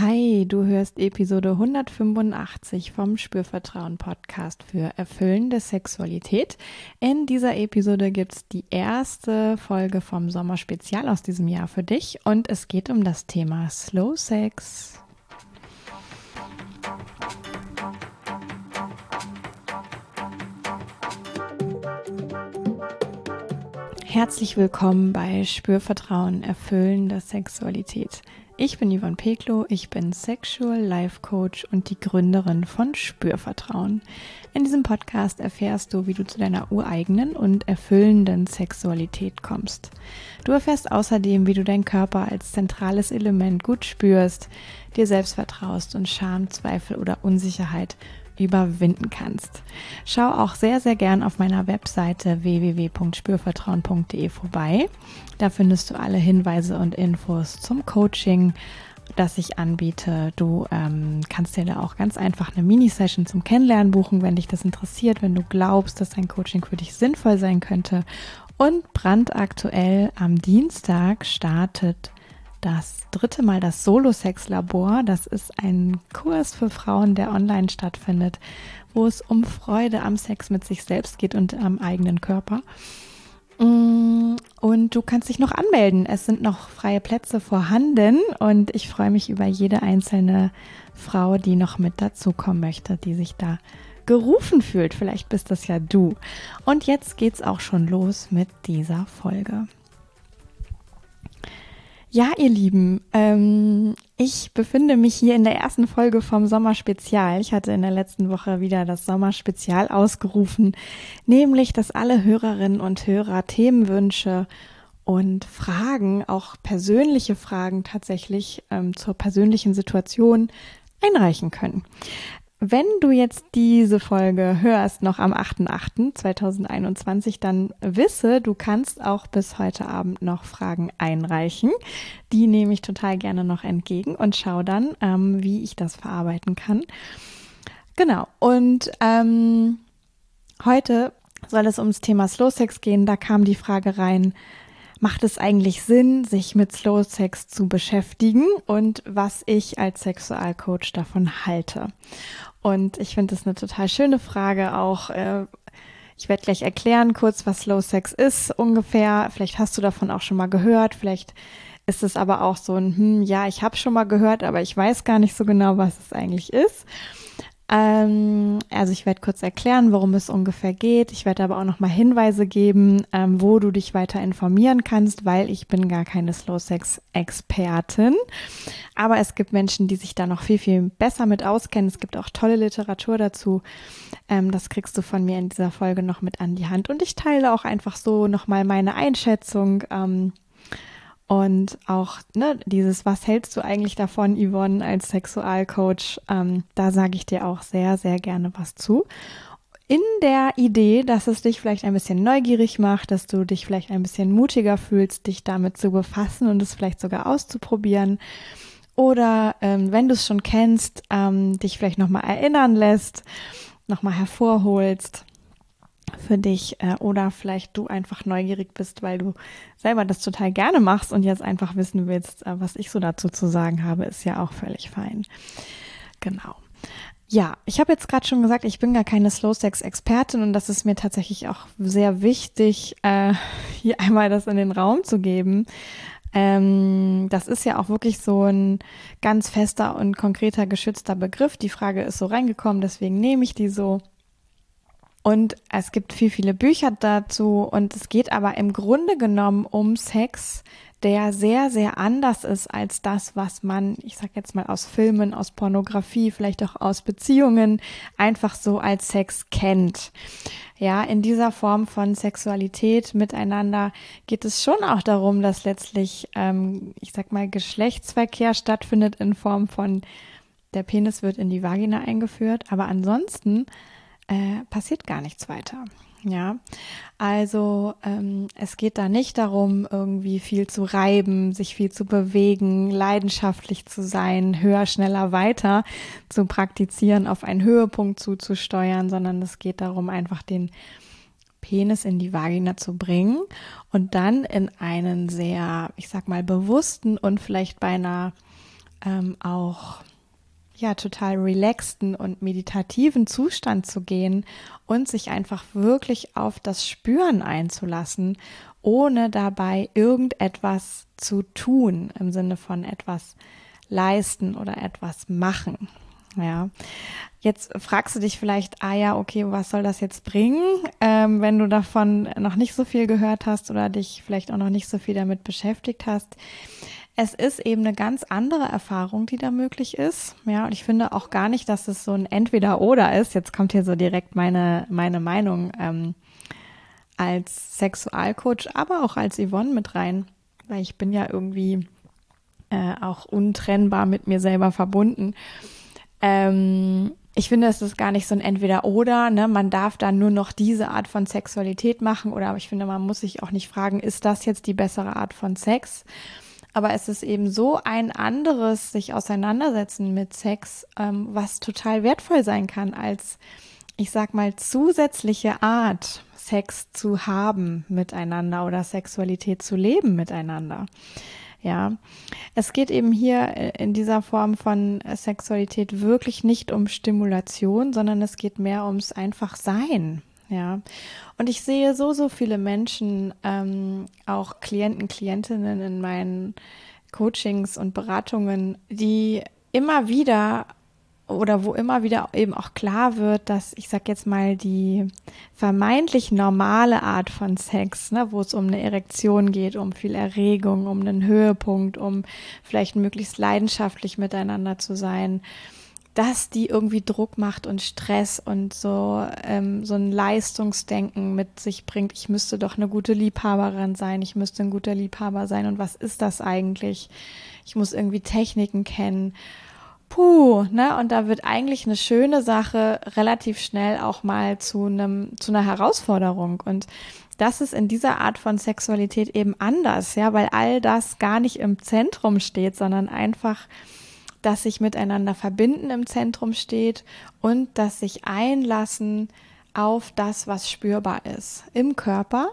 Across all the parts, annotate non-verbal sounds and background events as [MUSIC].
Hi, du hörst Episode 185 vom Spürvertrauen Podcast für erfüllende Sexualität. In dieser Episode gibt es die erste Folge vom Sommerspezial aus diesem Jahr für dich und es geht um das Thema Slow Sex. Herzlich willkommen bei Spürvertrauen erfüllende Sexualität. Ich bin Yvonne Peklo, ich bin Sexual Life Coach und die Gründerin von Spürvertrauen. In diesem Podcast erfährst du, wie du zu deiner ureigenen und erfüllenden Sexualität kommst. Du erfährst außerdem, wie du deinen Körper als zentrales Element gut spürst, dir selbst vertraust und Scham, Zweifel oder Unsicherheit überwinden kannst. Schau auch sehr, sehr gern auf meiner Webseite www.spürvertrauen.de vorbei. Da findest du alle Hinweise und Infos zum Coaching, das ich anbiete. Du ähm, kannst dir da auch ganz einfach eine Mini-Session zum Kennenlernen buchen, wenn dich das interessiert, wenn du glaubst, dass ein Coaching für dich sinnvoll sein könnte. Und brandaktuell am Dienstag startet das dritte Mal das Solo-Sex-Labor. Das ist ein Kurs für Frauen, der online stattfindet, wo es um Freude am Sex mit sich selbst geht und am eigenen Körper. Mm, und du kannst dich noch anmelden. Es sind noch freie Plätze vorhanden und ich freue mich über jede einzelne Frau, die noch mit dazukommen möchte, die sich da gerufen fühlt. Vielleicht bist das ja du. Und jetzt geht's auch schon los mit dieser Folge. Ja, ihr Lieben, ähm, ich befinde mich hier in der ersten Folge vom Sommerspezial. Ich hatte in der letzten Woche wieder das Sommerspezial ausgerufen, nämlich, dass alle Hörerinnen und Hörer Themenwünsche und Fragen, auch persönliche Fragen tatsächlich ähm, zur persönlichen Situation einreichen können. Wenn du jetzt diese Folge hörst, noch am 8.8.2021, dann wisse, du kannst auch bis heute Abend noch Fragen einreichen. Die nehme ich total gerne noch entgegen und schau dann, ähm, wie ich das verarbeiten kann. Genau. Und ähm, heute soll es ums Thema Slow Sex gehen. Da kam die Frage rein, macht es eigentlich Sinn, sich mit Slow Sex zu beschäftigen und was ich als Sexualcoach davon halte. Und ich finde das eine total schöne Frage auch. Äh, ich werde gleich erklären kurz, was Slow Sex ist ungefähr. Vielleicht hast du davon auch schon mal gehört. Vielleicht ist es aber auch so ein, hm, ja, ich habe schon mal gehört, aber ich weiß gar nicht so genau, was es eigentlich ist. Ähm, also ich werde kurz erklären, worum es ungefähr geht. Ich werde aber auch noch mal Hinweise geben, ähm, wo du dich weiter informieren kannst, weil ich bin gar keine Slow Sex Expertin. Aber es gibt Menschen, die sich da noch viel, viel besser mit auskennen. Es gibt auch tolle Literatur dazu. Ähm, das kriegst du von mir in dieser Folge noch mit an die Hand. Und ich teile auch einfach so noch mal meine Einschätzung. Ähm, und auch ne, dieses, was hältst du eigentlich davon, Yvonne, als Sexualcoach? Ähm, da sage ich dir auch sehr, sehr gerne was zu. In der Idee, dass es dich vielleicht ein bisschen neugierig macht, dass du dich vielleicht ein bisschen mutiger fühlst, dich damit zu befassen und es vielleicht sogar auszuprobieren. Oder ähm, wenn du es schon kennst, ähm, dich vielleicht nochmal erinnern lässt, nochmal hervorholst für dich äh, oder vielleicht du einfach neugierig bist, weil du selber das total gerne machst und jetzt einfach wissen willst, äh, was ich so dazu zu sagen habe, ist ja auch völlig fein. Genau. Ja, ich habe jetzt gerade schon gesagt, ich bin gar keine Slow Sex Expertin und das ist mir tatsächlich auch sehr wichtig, äh, [LAUGHS] hier einmal das in den Raum zu geben. Ähm, das ist ja auch wirklich so ein ganz fester und konkreter geschützter Begriff. Die Frage ist so reingekommen, deswegen nehme ich die so. Und es gibt viel, viele Bücher dazu. Und es geht aber im Grunde genommen um Sex, der sehr, sehr anders ist als das, was man, ich sag jetzt mal aus Filmen, aus Pornografie, vielleicht auch aus Beziehungen einfach so als Sex kennt. Ja, in dieser Form von Sexualität miteinander geht es schon auch darum, dass letztlich, ähm, ich sag mal, Geschlechtsverkehr stattfindet in Form von der Penis wird in die Vagina eingeführt, aber ansonsten äh, passiert gar nichts weiter. Ja, also ähm, es geht da nicht darum, irgendwie viel zu reiben, sich viel zu bewegen, leidenschaftlich zu sein, höher, schneller, weiter zu praktizieren, auf einen Höhepunkt zuzusteuern, sondern es geht darum, einfach den Penis in die Vagina zu bringen und dann in einen sehr, ich sag mal, bewussten und vielleicht beinahe ähm, auch ja total relaxten und meditativen Zustand zu gehen und sich einfach wirklich auf das Spüren einzulassen, ohne dabei irgendetwas zu tun im Sinne von etwas leisten oder etwas machen. Ja, jetzt fragst du dich vielleicht, ah ja, okay, was soll das jetzt bringen, ähm, wenn du davon noch nicht so viel gehört hast oder dich vielleicht auch noch nicht so viel damit beschäftigt hast es ist eben eine ganz andere Erfahrung, die da möglich ist. Ja, und ich finde auch gar nicht, dass es so ein Entweder-Oder ist. Jetzt kommt hier so direkt meine, meine Meinung ähm, als Sexualcoach, aber auch als Yvonne mit rein, weil ich bin ja irgendwie äh, auch untrennbar mit mir selber verbunden. Ähm, ich finde, es ist gar nicht so ein Entweder-Oder. Ne? Man darf dann nur noch diese Art von Sexualität machen oder aber ich finde, man muss sich auch nicht fragen, ist das jetzt die bessere Art von Sex? Aber es ist eben so ein anderes sich auseinandersetzen mit Sex, ähm, was total wertvoll sein kann als, ich sag mal, zusätzliche Art, Sex zu haben miteinander oder Sexualität zu leben miteinander. Ja, es geht eben hier in dieser Form von Sexualität wirklich nicht um Stimulation, sondern es geht mehr ums einfach Sein. Ja, und ich sehe so, so viele Menschen, ähm, auch Klienten, Klientinnen in meinen Coachings und Beratungen, die immer wieder oder wo immer wieder eben auch klar wird, dass ich sag jetzt mal die vermeintlich normale Art von Sex, ne, wo es um eine Erektion geht, um viel Erregung, um einen Höhepunkt, um vielleicht möglichst leidenschaftlich miteinander zu sein, dass die irgendwie Druck macht und Stress und so, ähm, so ein Leistungsdenken mit sich bringt. Ich müsste doch eine gute Liebhaberin sein, ich müsste ein guter Liebhaber sein. Und was ist das eigentlich? Ich muss irgendwie Techniken kennen. Puh, ne? Und da wird eigentlich eine schöne Sache relativ schnell auch mal zu einem, zu einer Herausforderung. Und das ist in dieser Art von Sexualität eben anders, ja, weil all das gar nicht im Zentrum steht, sondern einfach dass sich miteinander verbinden im Zentrum steht und dass sich einlassen auf das, was spürbar ist im Körper,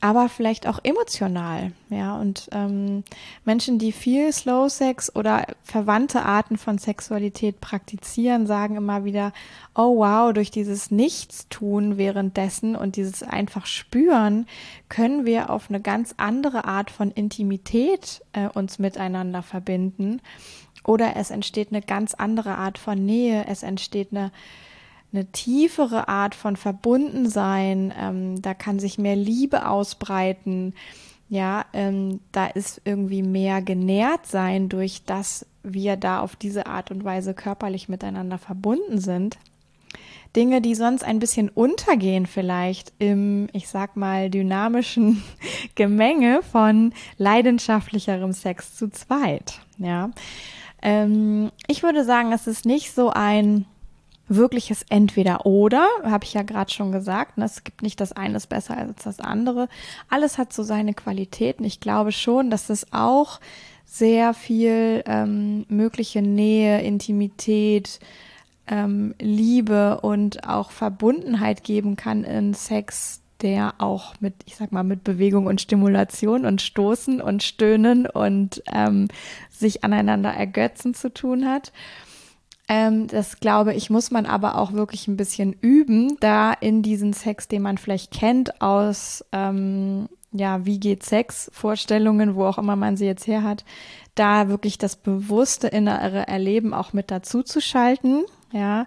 aber vielleicht auch emotional. Ja, und ähm, Menschen, die viel Slow Sex oder verwandte Arten von Sexualität praktizieren, sagen immer wieder, oh wow, durch dieses Nichtstun währenddessen und dieses einfach Spüren können wir auf eine ganz andere Art von Intimität äh, uns miteinander verbinden oder es entsteht eine ganz andere Art von Nähe, es entsteht eine, eine tiefere Art von Verbundensein, ähm, da kann sich mehr Liebe ausbreiten, ja, ähm, da ist irgendwie mehr genährt sein durch das wir da auf diese Art und Weise körperlich miteinander verbunden sind. Dinge, die sonst ein bisschen untergehen vielleicht im, ich sag mal, dynamischen [LAUGHS] Gemenge von leidenschaftlicherem Sex zu zweit, ja. Ähm, ich würde sagen, es ist nicht so ein wirkliches Entweder-Oder, habe ich ja gerade schon gesagt. Ne? Es gibt nicht das eine ist besser als das andere. Alles hat so seine Qualitäten. Ich glaube schon, dass es auch sehr viel ähm, mögliche Nähe, Intimität, ähm, Liebe und auch Verbundenheit geben kann in Sex, der auch mit, ich sag mal, mit Bewegung und Stimulation und Stoßen und Stöhnen und ähm, sich aneinander ergötzen zu tun hat. Ähm, das glaube ich, muss man aber auch wirklich ein bisschen üben, da in diesen Sex, den man vielleicht kennt aus, ähm, ja, wie geht Sex, Vorstellungen, wo auch immer man sie jetzt her hat, da wirklich das bewusste innere Erleben auch mit dazu zu schalten, ja,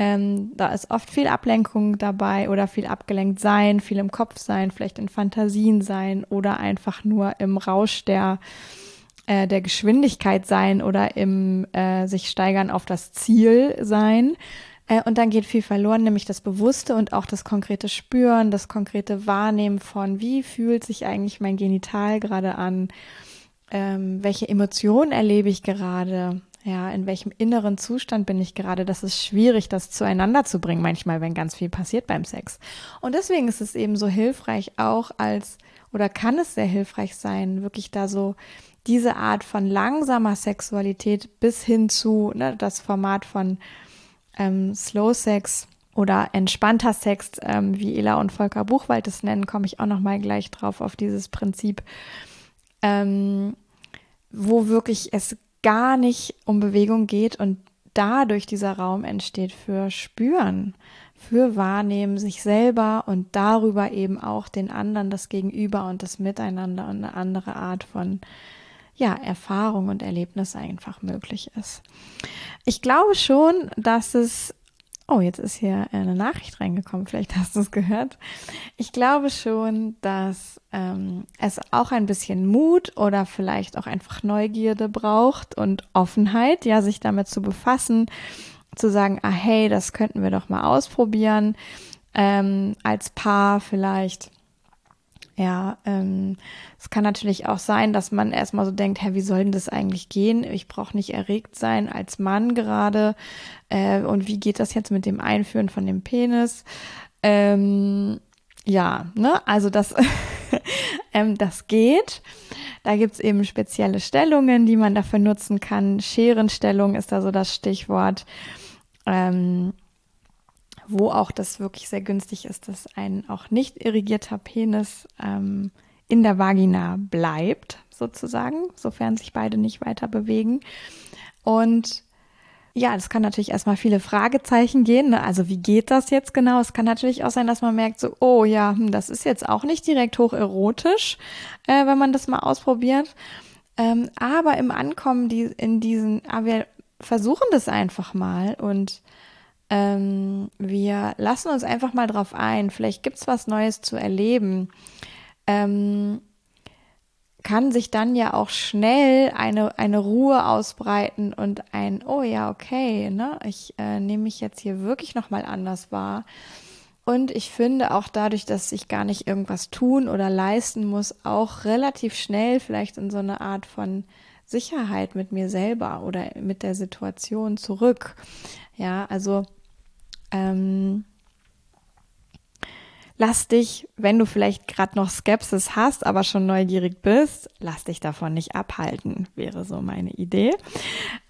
ähm, da ist oft viel Ablenkung dabei oder viel abgelenkt sein, viel im Kopf sein, vielleicht in Fantasien sein oder einfach nur im Rausch der, äh, der Geschwindigkeit sein oder im äh, sich steigern auf das Ziel sein. Äh, und dann geht viel verloren, nämlich das Bewusste und auch das konkrete Spüren, das konkrete Wahrnehmen von, wie fühlt sich eigentlich mein Genital gerade an, ähm, welche Emotionen erlebe ich gerade, ja, in welchem inneren Zustand bin ich gerade? Das ist schwierig, das zueinander zu bringen, manchmal, wenn ganz viel passiert beim Sex. Und deswegen ist es eben so hilfreich, auch als, oder kann es sehr hilfreich sein, wirklich da so diese Art von langsamer Sexualität bis hin zu ne, das Format von ähm, Slow Sex oder entspannter Sex, ähm, wie Ela und Volker Buchwald es nennen, komme ich auch noch mal gleich drauf auf dieses Prinzip, ähm, wo wirklich es gar nicht um Bewegung geht und dadurch dieser Raum entsteht für Spüren, für Wahrnehmen sich selber und darüber eben auch den anderen, das Gegenüber und das Miteinander und eine andere Art von ja, Erfahrung und Erlebnis einfach möglich ist. Ich glaube schon, dass es Oh, jetzt ist hier eine Nachricht reingekommen. Vielleicht [LAUGHS] hast du es gehört. Ich glaube schon, dass ähm, es auch ein bisschen Mut oder vielleicht auch einfach Neugierde braucht und Offenheit, ja, sich damit zu befassen, zu sagen, ah hey, das könnten wir doch mal ausprobieren, ähm, als Paar vielleicht ja, ähm, es kann natürlich auch sein, dass man erstmal so denkt, hä, wie soll denn das eigentlich gehen? Ich brauche nicht erregt sein als Mann gerade. Äh, und wie geht das jetzt mit dem Einführen von dem Penis? Ähm, ja, ne, also das, [LAUGHS] ähm, das geht. Da gibt's eben spezielle Stellungen, die man dafür nutzen kann. Scherenstellung ist da so das Stichwort. Ähm, wo auch das wirklich sehr günstig ist, dass ein auch nicht irrigierter Penis ähm, in der Vagina bleibt, sozusagen, sofern sich beide nicht weiter bewegen. Und ja, das kann natürlich erstmal viele Fragezeichen gehen. Ne? Also wie geht das jetzt genau? Es kann natürlich auch sein, dass man merkt, so, oh ja, hm, das ist jetzt auch nicht direkt hocherotisch, äh, wenn man das mal ausprobiert. Ähm, aber im Ankommen die, in diesen, aber ah, wir versuchen das einfach mal und ähm, wir lassen uns einfach mal drauf ein. Vielleicht gibt es was Neues zu erleben. Ähm, kann sich dann ja auch schnell eine, eine Ruhe ausbreiten und ein, oh ja, okay, ne, ich äh, nehme mich jetzt hier wirklich nochmal anders wahr. Und ich finde auch dadurch, dass ich gar nicht irgendwas tun oder leisten muss, auch relativ schnell vielleicht in so eine Art von Sicherheit mit mir selber oder mit der Situation zurück. Ja, also ähm, lass dich, wenn du vielleicht gerade noch Skepsis hast, aber schon neugierig bist, lass dich davon nicht abhalten, wäre so meine Idee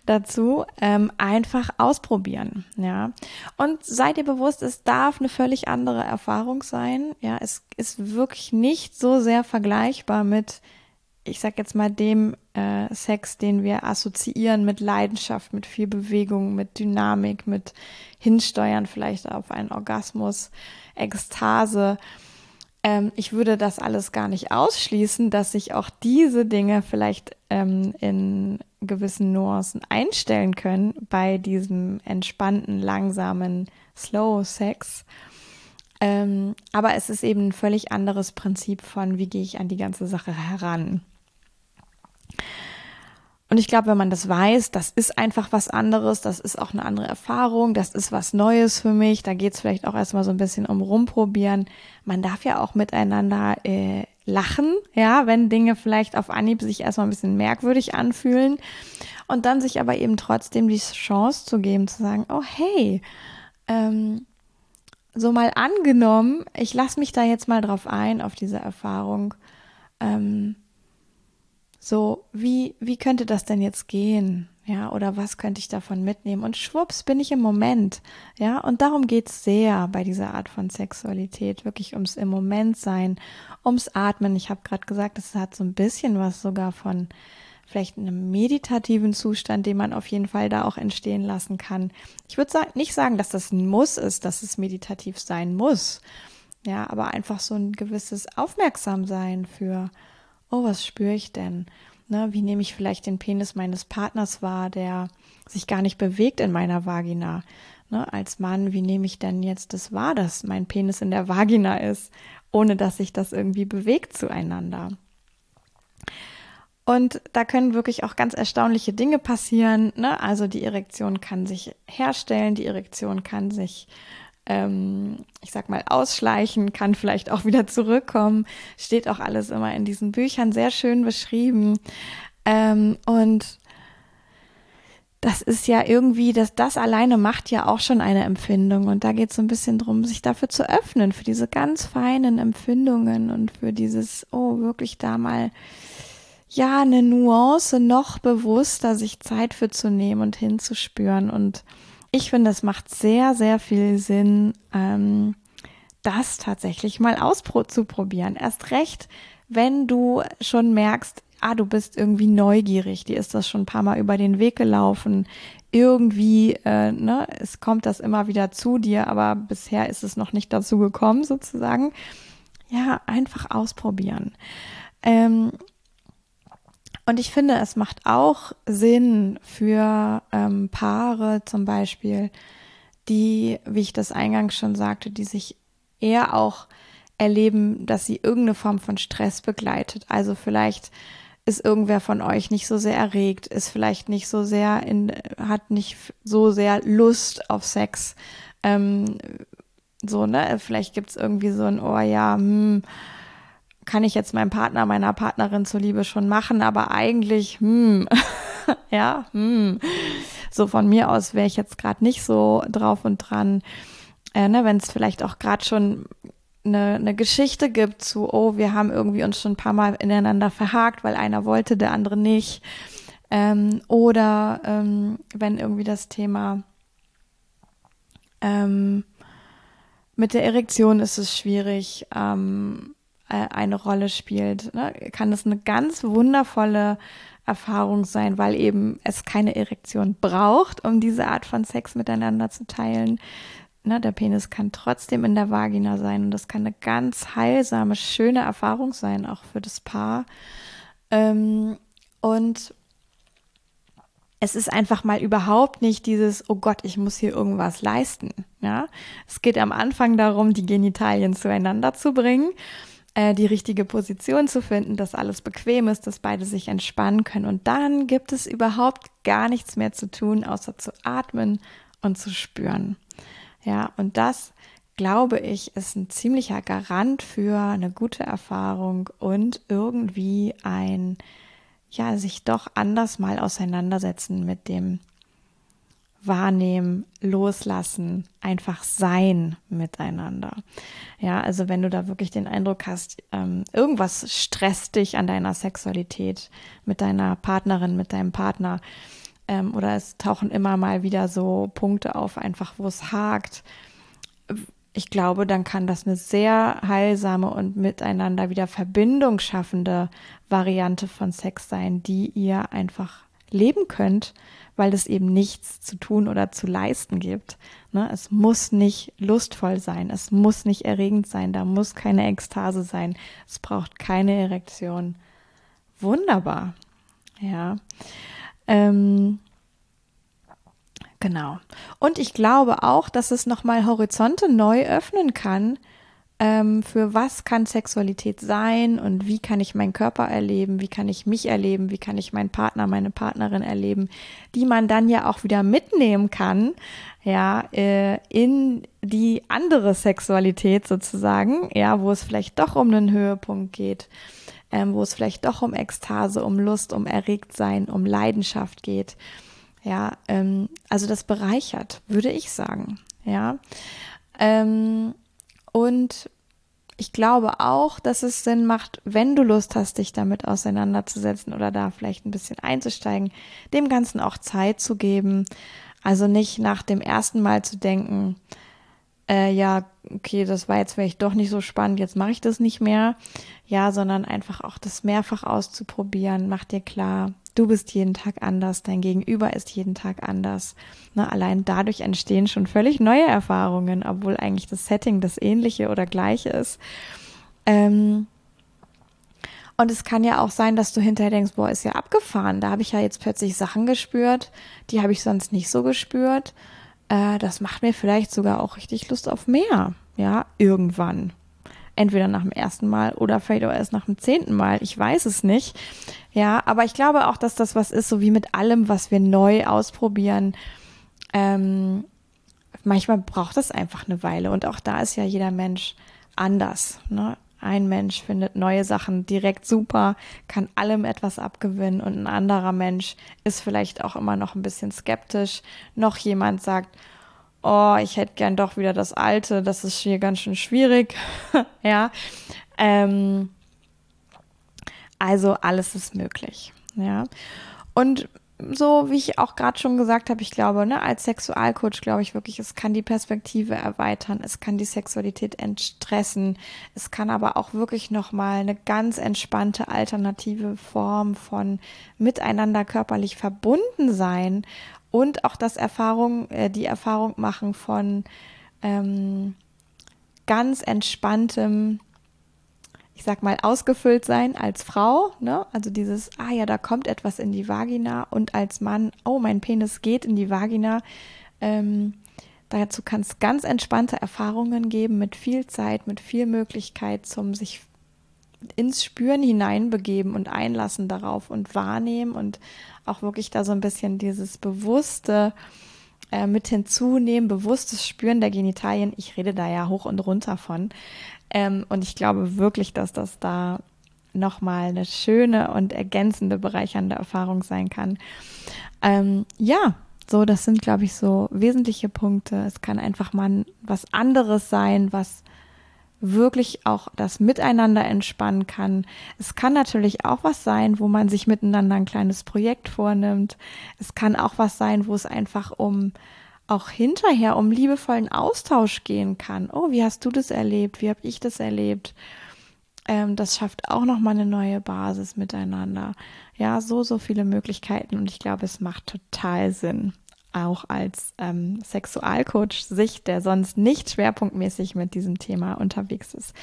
dazu. Ähm, einfach ausprobieren, ja. Und seid ihr bewusst, es darf eine völlig andere Erfahrung sein. Ja, es ist wirklich nicht so sehr vergleichbar mit ich sag jetzt mal, dem äh, Sex, den wir assoziieren mit Leidenschaft, mit viel Bewegung, mit Dynamik, mit Hinsteuern vielleicht auf einen Orgasmus, Ekstase. Ähm, ich würde das alles gar nicht ausschließen, dass sich auch diese Dinge vielleicht ähm, in gewissen Nuancen einstellen können bei diesem entspannten, langsamen Slow Sex. Ähm, aber es ist eben ein völlig anderes Prinzip von, wie gehe ich an die ganze Sache heran. Und ich glaube, wenn man das weiß, das ist einfach was anderes, das ist auch eine andere Erfahrung, das ist was Neues für mich, da geht es vielleicht auch erstmal so ein bisschen um rumprobieren. Man darf ja auch miteinander äh, lachen, ja, wenn Dinge vielleicht auf Anhieb sich erstmal ein bisschen merkwürdig anfühlen und dann sich aber eben trotzdem die Chance zu geben, zu sagen, oh hey, ähm, so mal angenommen, ich lasse mich da jetzt mal drauf ein, auf diese Erfahrung. Ähm, so, wie, wie könnte das denn jetzt gehen? Ja, oder was könnte ich davon mitnehmen? Und schwupps bin ich im Moment. Ja, und darum geht's sehr bei dieser Art von Sexualität. Wirklich ums im Moment sein, ums Atmen. Ich habe gerade gesagt, es hat so ein bisschen was sogar von vielleicht einem meditativen Zustand, den man auf jeden Fall da auch entstehen lassen kann. Ich würde sagen, nicht sagen, dass das ein Muss ist, dass es meditativ sein muss. Ja, aber einfach so ein gewisses Aufmerksamsein für oh, was spüre ich denn? Ne, wie nehme ich vielleicht den Penis meines Partners wahr, der sich gar nicht bewegt in meiner Vagina? Ne, als Mann, wie nehme ich denn jetzt das wahr, dass mein Penis in der Vagina ist, ohne dass sich das irgendwie bewegt zueinander? Und da können wirklich auch ganz erstaunliche Dinge passieren. Ne? Also die Erektion kann sich herstellen, die Erektion kann sich ähm, ich sag mal, ausschleichen, kann vielleicht auch wieder zurückkommen. Steht auch alles immer in diesen Büchern sehr schön beschrieben. Ähm, und das ist ja irgendwie, das, das alleine macht ja auch schon eine Empfindung. Und da geht es so ein bisschen drum, sich dafür zu öffnen, für diese ganz feinen Empfindungen und für dieses, oh, wirklich da mal, ja, eine Nuance noch bewusster sich Zeit für zu nehmen und hinzuspüren und ich finde, es macht sehr, sehr viel Sinn, ähm, das tatsächlich mal auszuprobieren. Erst recht, wenn du schon merkst, ah, du bist irgendwie neugierig, die ist das schon ein paar Mal über den Weg gelaufen. Irgendwie, äh, ne, es kommt das immer wieder zu dir, aber bisher ist es noch nicht dazu gekommen, sozusagen. Ja, einfach ausprobieren. Ähm, und ich finde, es macht auch Sinn für ähm, Paare zum Beispiel, die, wie ich das eingangs schon sagte, die sich eher auch erleben, dass sie irgendeine Form von Stress begleitet. Also vielleicht ist irgendwer von euch nicht so sehr erregt, ist vielleicht nicht so sehr in, hat nicht so sehr Lust auf Sex. Ähm, so, ne? Vielleicht gibt es irgendwie so ein, oh ja, hm, kann ich jetzt meinem Partner, meiner Partnerin zuliebe schon machen, aber eigentlich, hm, [LAUGHS] ja, hm, so von mir aus wäre ich jetzt gerade nicht so drauf und dran. Äh, ne, Wenn es vielleicht auch gerade schon eine, eine Geschichte gibt zu, oh, wir haben irgendwie uns schon ein paar Mal ineinander verhakt, weil einer wollte, der andere nicht. Ähm, oder ähm, wenn irgendwie das Thema ähm, mit der Erektion ist es schwierig, ähm, äh, eine Rolle spielt, ne? kann es eine ganz wundervolle Erfahrung sein, weil eben es keine Erektion braucht, um diese Art von Sex miteinander zu teilen, Ne, der Penis kann trotzdem in der Vagina sein und das kann eine ganz heilsame, schöne Erfahrung sein, auch für das Paar. Ähm, und es ist einfach mal überhaupt nicht dieses, oh Gott, ich muss hier irgendwas leisten. Ja, es geht am Anfang darum, die Genitalien zueinander zu bringen, äh, die richtige Position zu finden, dass alles bequem ist, dass beide sich entspannen können. Und dann gibt es überhaupt gar nichts mehr zu tun, außer zu atmen und zu spüren. Ja, und das, glaube ich, ist ein ziemlicher Garant für eine gute Erfahrung und irgendwie ein, ja, sich doch anders mal auseinandersetzen mit dem Wahrnehmen, Loslassen, einfach sein miteinander. Ja, also wenn du da wirklich den Eindruck hast, ähm, irgendwas stresst dich an deiner Sexualität mit deiner Partnerin, mit deinem Partner, ähm, oder es tauchen immer mal wieder so Punkte auf, einfach wo es hakt. Ich glaube, dann kann das eine sehr heilsame und miteinander wieder Verbindung schaffende Variante von Sex sein, die ihr einfach leben könnt, weil es eben nichts zu tun oder zu leisten gibt. Ne? Es muss nicht lustvoll sein, es muss nicht erregend sein, da muss keine Ekstase sein, es braucht keine Erektion. Wunderbar. Ja. Ähm, genau. Und ich glaube auch, dass es nochmal Horizonte neu öffnen kann, ähm, für was kann Sexualität sein und wie kann ich meinen Körper erleben, wie kann ich mich erleben, wie kann ich meinen Partner, meine Partnerin erleben, die man dann ja auch wieder mitnehmen kann, ja, äh, in die andere Sexualität sozusagen, ja, wo es vielleicht doch um einen Höhepunkt geht ähm, wo es vielleicht doch um Ekstase, um Lust, um Erregtsein, um Leidenschaft geht. Ja, ähm, also das bereichert, würde ich sagen. Ja, ähm, und ich glaube auch, dass es Sinn macht, wenn du Lust hast, dich damit auseinanderzusetzen oder da vielleicht ein bisschen einzusteigen, dem Ganzen auch Zeit zu geben. Also nicht nach dem ersten Mal zu denken, äh, ja, okay, das war jetzt vielleicht doch nicht so spannend, jetzt mache ich das nicht mehr. Ja, sondern einfach auch das mehrfach auszuprobieren. Mach dir klar, du bist jeden Tag anders, dein Gegenüber ist jeden Tag anders. Ne, allein dadurch entstehen schon völlig neue Erfahrungen, obwohl eigentlich das Setting das ähnliche oder gleiche ist. Ähm, und es kann ja auch sein, dass du hinterher denkst, boah, ist ja abgefahren. Da habe ich ja jetzt plötzlich Sachen gespürt, die habe ich sonst nicht so gespürt äh, das macht mir vielleicht sogar auch richtig Lust auf mehr. Ja, irgendwann. Entweder nach dem ersten Mal oder vielleicht auch erst nach dem zehnten Mal. Ich weiß es nicht. Ja, aber ich glaube auch, dass das was ist, so wie mit allem, was wir neu ausprobieren. Ähm, manchmal braucht es einfach eine Weile. Und auch da ist ja jeder Mensch anders. Ne? Ein Mensch findet neue Sachen direkt super, kann allem etwas abgewinnen und ein anderer Mensch ist vielleicht auch immer noch ein bisschen skeptisch. Noch jemand sagt, oh, ich hätte gern doch wieder das Alte, das ist hier ganz schön schwierig. [LAUGHS] ja. Ähm, also alles ist möglich. Ja. Und so wie ich auch gerade schon gesagt habe, ich glaube, ne, als Sexualcoach glaube ich wirklich, es kann die Perspektive erweitern, es kann die Sexualität entstressen, es kann aber auch wirklich nochmal eine ganz entspannte alternative Form von miteinander körperlich verbunden sein und auch das Erfahrung, äh, die Erfahrung machen von ähm, ganz entspanntem ich sag mal, ausgefüllt sein als Frau, ne? Also dieses, ah ja, da kommt etwas in die Vagina und als Mann, oh, mein Penis geht in die Vagina. Ähm, dazu kann es ganz entspannte Erfahrungen geben mit viel Zeit, mit viel Möglichkeit zum sich ins Spüren hineinbegeben und einlassen darauf und wahrnehmen und auch wirklich da so ein bisschen dieses bewusste äh, mit hinzunehmen, bewusstes Spüren der Genitalien. Ich rede da ja hoch und runter von. Ähm, und ich glaube wirklich, dass das da nochmal eine schöne und ergänzende, bereichernde Erfahrung sein kann. Ähm, ja, so, das sind, glaube ich, so wesentliche Punkte. Es kann einfach mal was anderes sein, was wirklich auch das Miteinander entspannen kann. Es kann natürlich auch was sein, wo man sich miteinander ein kleines Projekt vornimmt. Es kann auch was sein, wo es einfach um auch hinterher um liebevollen Austausch gehen kann. Oh, wie hast du das erlebt? Wie habe ich das erlebt? Ähm, das schafft auch nochmal eine neue Basis miteinander. Ja, so, so viele Möglichkeiten und ich glaube, es macht total Sinn, auch als ähm, Sexualcoach sich, der sonst nicht schwerpunktmäßig mit diesem Thema unterwegs ist.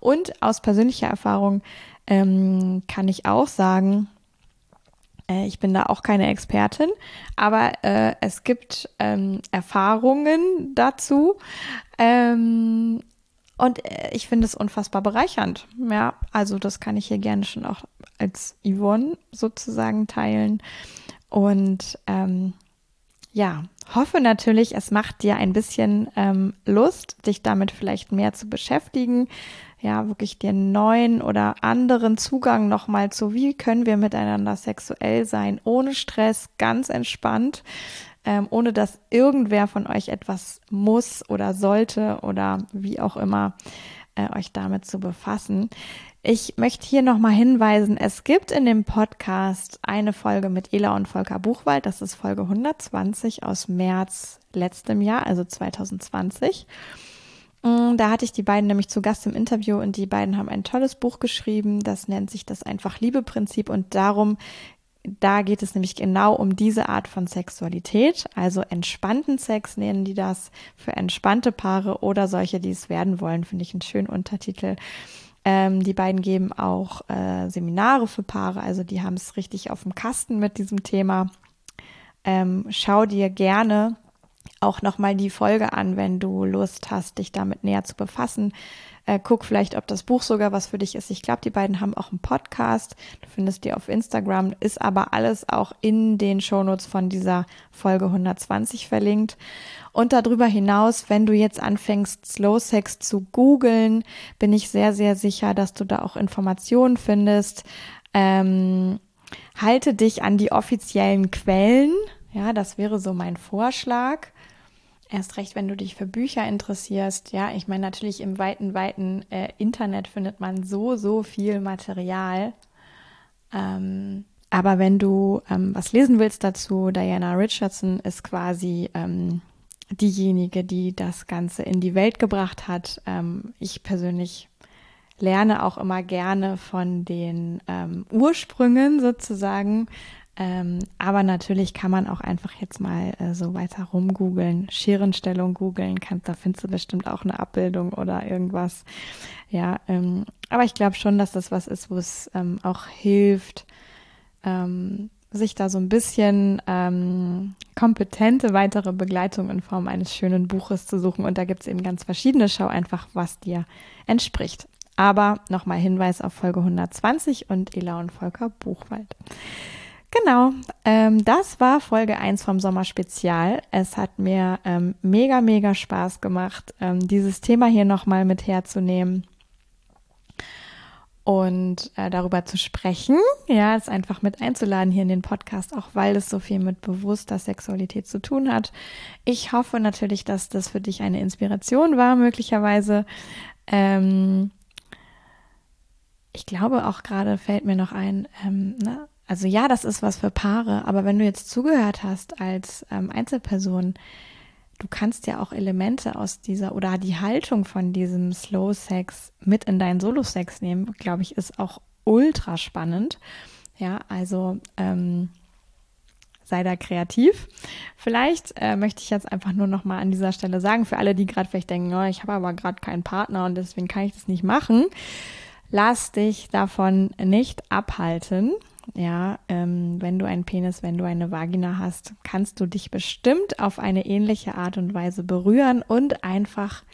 Und aus persönlicher Erfahrung ähm, kann ich auch sagen, äh, ich bin da auch keine Expertin, aber äh, es gibt ähm, Erfahrungen dazu. Ähm, und äh, ich finde es unfassbar bereichernd. Ja, also das kann ich hier gerne schon auch als Yvonne sozusagen teilen. Und ähm, ja, hoffe natürlich, es macht dir ein bisschen ähm, Lust, dich damit vielleicht mehr zu beschäftigen, ja, wirklich den neuen oder anderen Zugang nochmal zu, wie können wir miteinander sexuell sein, ohne Stress, ganz entspannt, ähm, ohne dass irgendwer von euch etwas muss oder sollte oder wie auch immer äh, euch damit zu befassen. Ich möchte hier nochmal hinweisen, es gibt in dem Podcast eine Folge mit Ela und Volker Buchwald. Das ist Folge 120 aus März letztem Jahr, also 2020. Mm, da hatte ich die beiden nämlich zu Gast im Interview und die beiden haben ein tolles Buch geschrieben. Das nennt sich das einfach Liebe-Prinzip und darum, da geht es nämlich genau um diese Art von Sexualität, also entspannten Sex nennen die das für entspannte Paare oder solche, die es werden wollen, finde ich einen schönen Untertitel. Ähm, die beiden geben auch äh, Seminare für Paare, also die haben es richtig auf dem Kasten mit diesem Thema. Ähm, schau dir gerne auch nochmal die Folge an, wenn du Lust hast, dich damit näher zu befassen. Äh, guck vielleicht, ob das Buch sogar was für dich ist. Ich glaube, die beiden haben auch einen Podcast. Du findest die auf Instagram, ist aber alles auch in den Shownotes von dieser Folge 120 verlinkt. Und darüber hinaus, wenn du jetzt anfängst, Slow Sex zu googeln, bin ich sehr, sehr sicher, dass du da auch Informationen findest. Ähm, halte dich an die offiziellen Quellen. Ja, das wäre so mein Vorschlag. Erst recht, wenn du dich für Bücher interessierst. Ja, ich meine, natürlich im weiten, weiten äh, Internet findet man so, so viel Material. Ähm, aber wenn du ähm, was lesen willst dazu, Diana Richardson ist quasi ähm, diejenige, die das Ganze in die Welt gebracht hat. Ähm, ich persönlich lerne auch immer gerne von den ähm, Ursprüngen sozusagen. Ähm, aber natürlich kann man auch einfach jetzt mal äh, so weiter rumgoogeln, Scherenstellung googeln, da findest du bestimmt auch eine Abbildung oder irgendwas. Ja, ähm, aber ich glaube schon, dass das was ist, wo es ähm, auch hilft, ähm, sich da so ein bisschen ähm, kompetente weitere Begleitung in Form eines schönen Buches zu suchen. Und da gibt es eben ganz verschiedene. Schau einfach, was dir entspricht. Aber nochmal Hinweis auf Folge 120 und Ela und Volker Buchwald. Genau, ähm, das war Folge 1 vom Sommerspezial. Es hat mir ähm, mega, mega Spaß gemacht, ähm, dieses Thema hier nochmal mit herzunehmen und äh, darüber zu sprechen. Ja, es einfach mit einzuladen hier in den Podcast, auch weil es so viel mit bewusster Sexualität zu tun hat. Ich hoffe natürlich, dass das für dich eine Inspiration war, möglicherweise. Ähm, ich glaube auch gerade fällt mir noch ein, ähm, ne? Also ja, das ist was für Paare, aber wenn du jetzt zugehört hast als ähm, Einzelperson, du kannst ja auch Elemente aus dieser oder die Haltung von diesem Slow Sex mit in deinen Solo Sex nehmen, glaube ich, ist auch ultra spannend. Ja, also ähm, sei da kreativ. Vielleicht äh, möchte ich jetzt einfach nur noch mal an dieser Stelle sagen, für alle, die gerade vielleicht denken, oh, ich habe aber gerade keinen Partner und deswegen kann ich das nicht machen, lass dich davon nicht abhalten. Ja, ähm, wenn du einen Penis, wenn du eine Vagina hast, kannst du dich bestimmt auf eine ähnliche Art und Weise berühren und einfach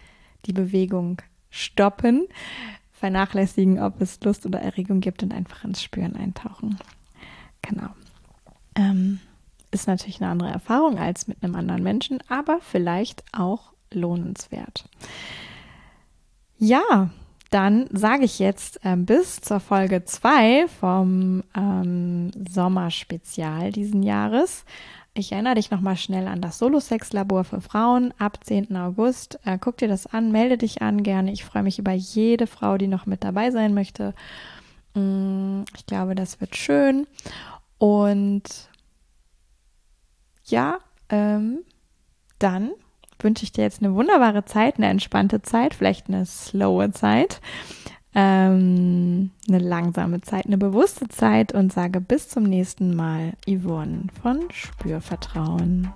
die Bewegung stoppen, vernachlässigen, ob es Lust oder Erregung gibt und einfach ins Spüren eintauchen. Genau. Ähm, ist natürlich eine andere Erfahrung als mit einem anderen Menschen, aber vielleicht auch lohnenswert. Ja, dann sage ich jetzt äh, bis zur Folge 2 vom ähm, Sommerspezial diesen Jahres. Ich erinnere dich nochmal schnell an das Solo-Sex-Labor für Frauen ab 10. August. Äh, guck dir das an, melde dich an gerne. Ich freue mich über jede Frau, die noch mit dabei sein möchte. Mm, ich glaube, das wird schön. Und ja, ähm, dann wünsche ich dir jetzt eine wunderbare Zeit, eine entspannte Zeit, vielleicht eine slowe Zeit, ähm, eine langsame Zeit, eine bewusste Zeit und sage bis zum nächsten Mal, Yvonne von Spürvertrauen.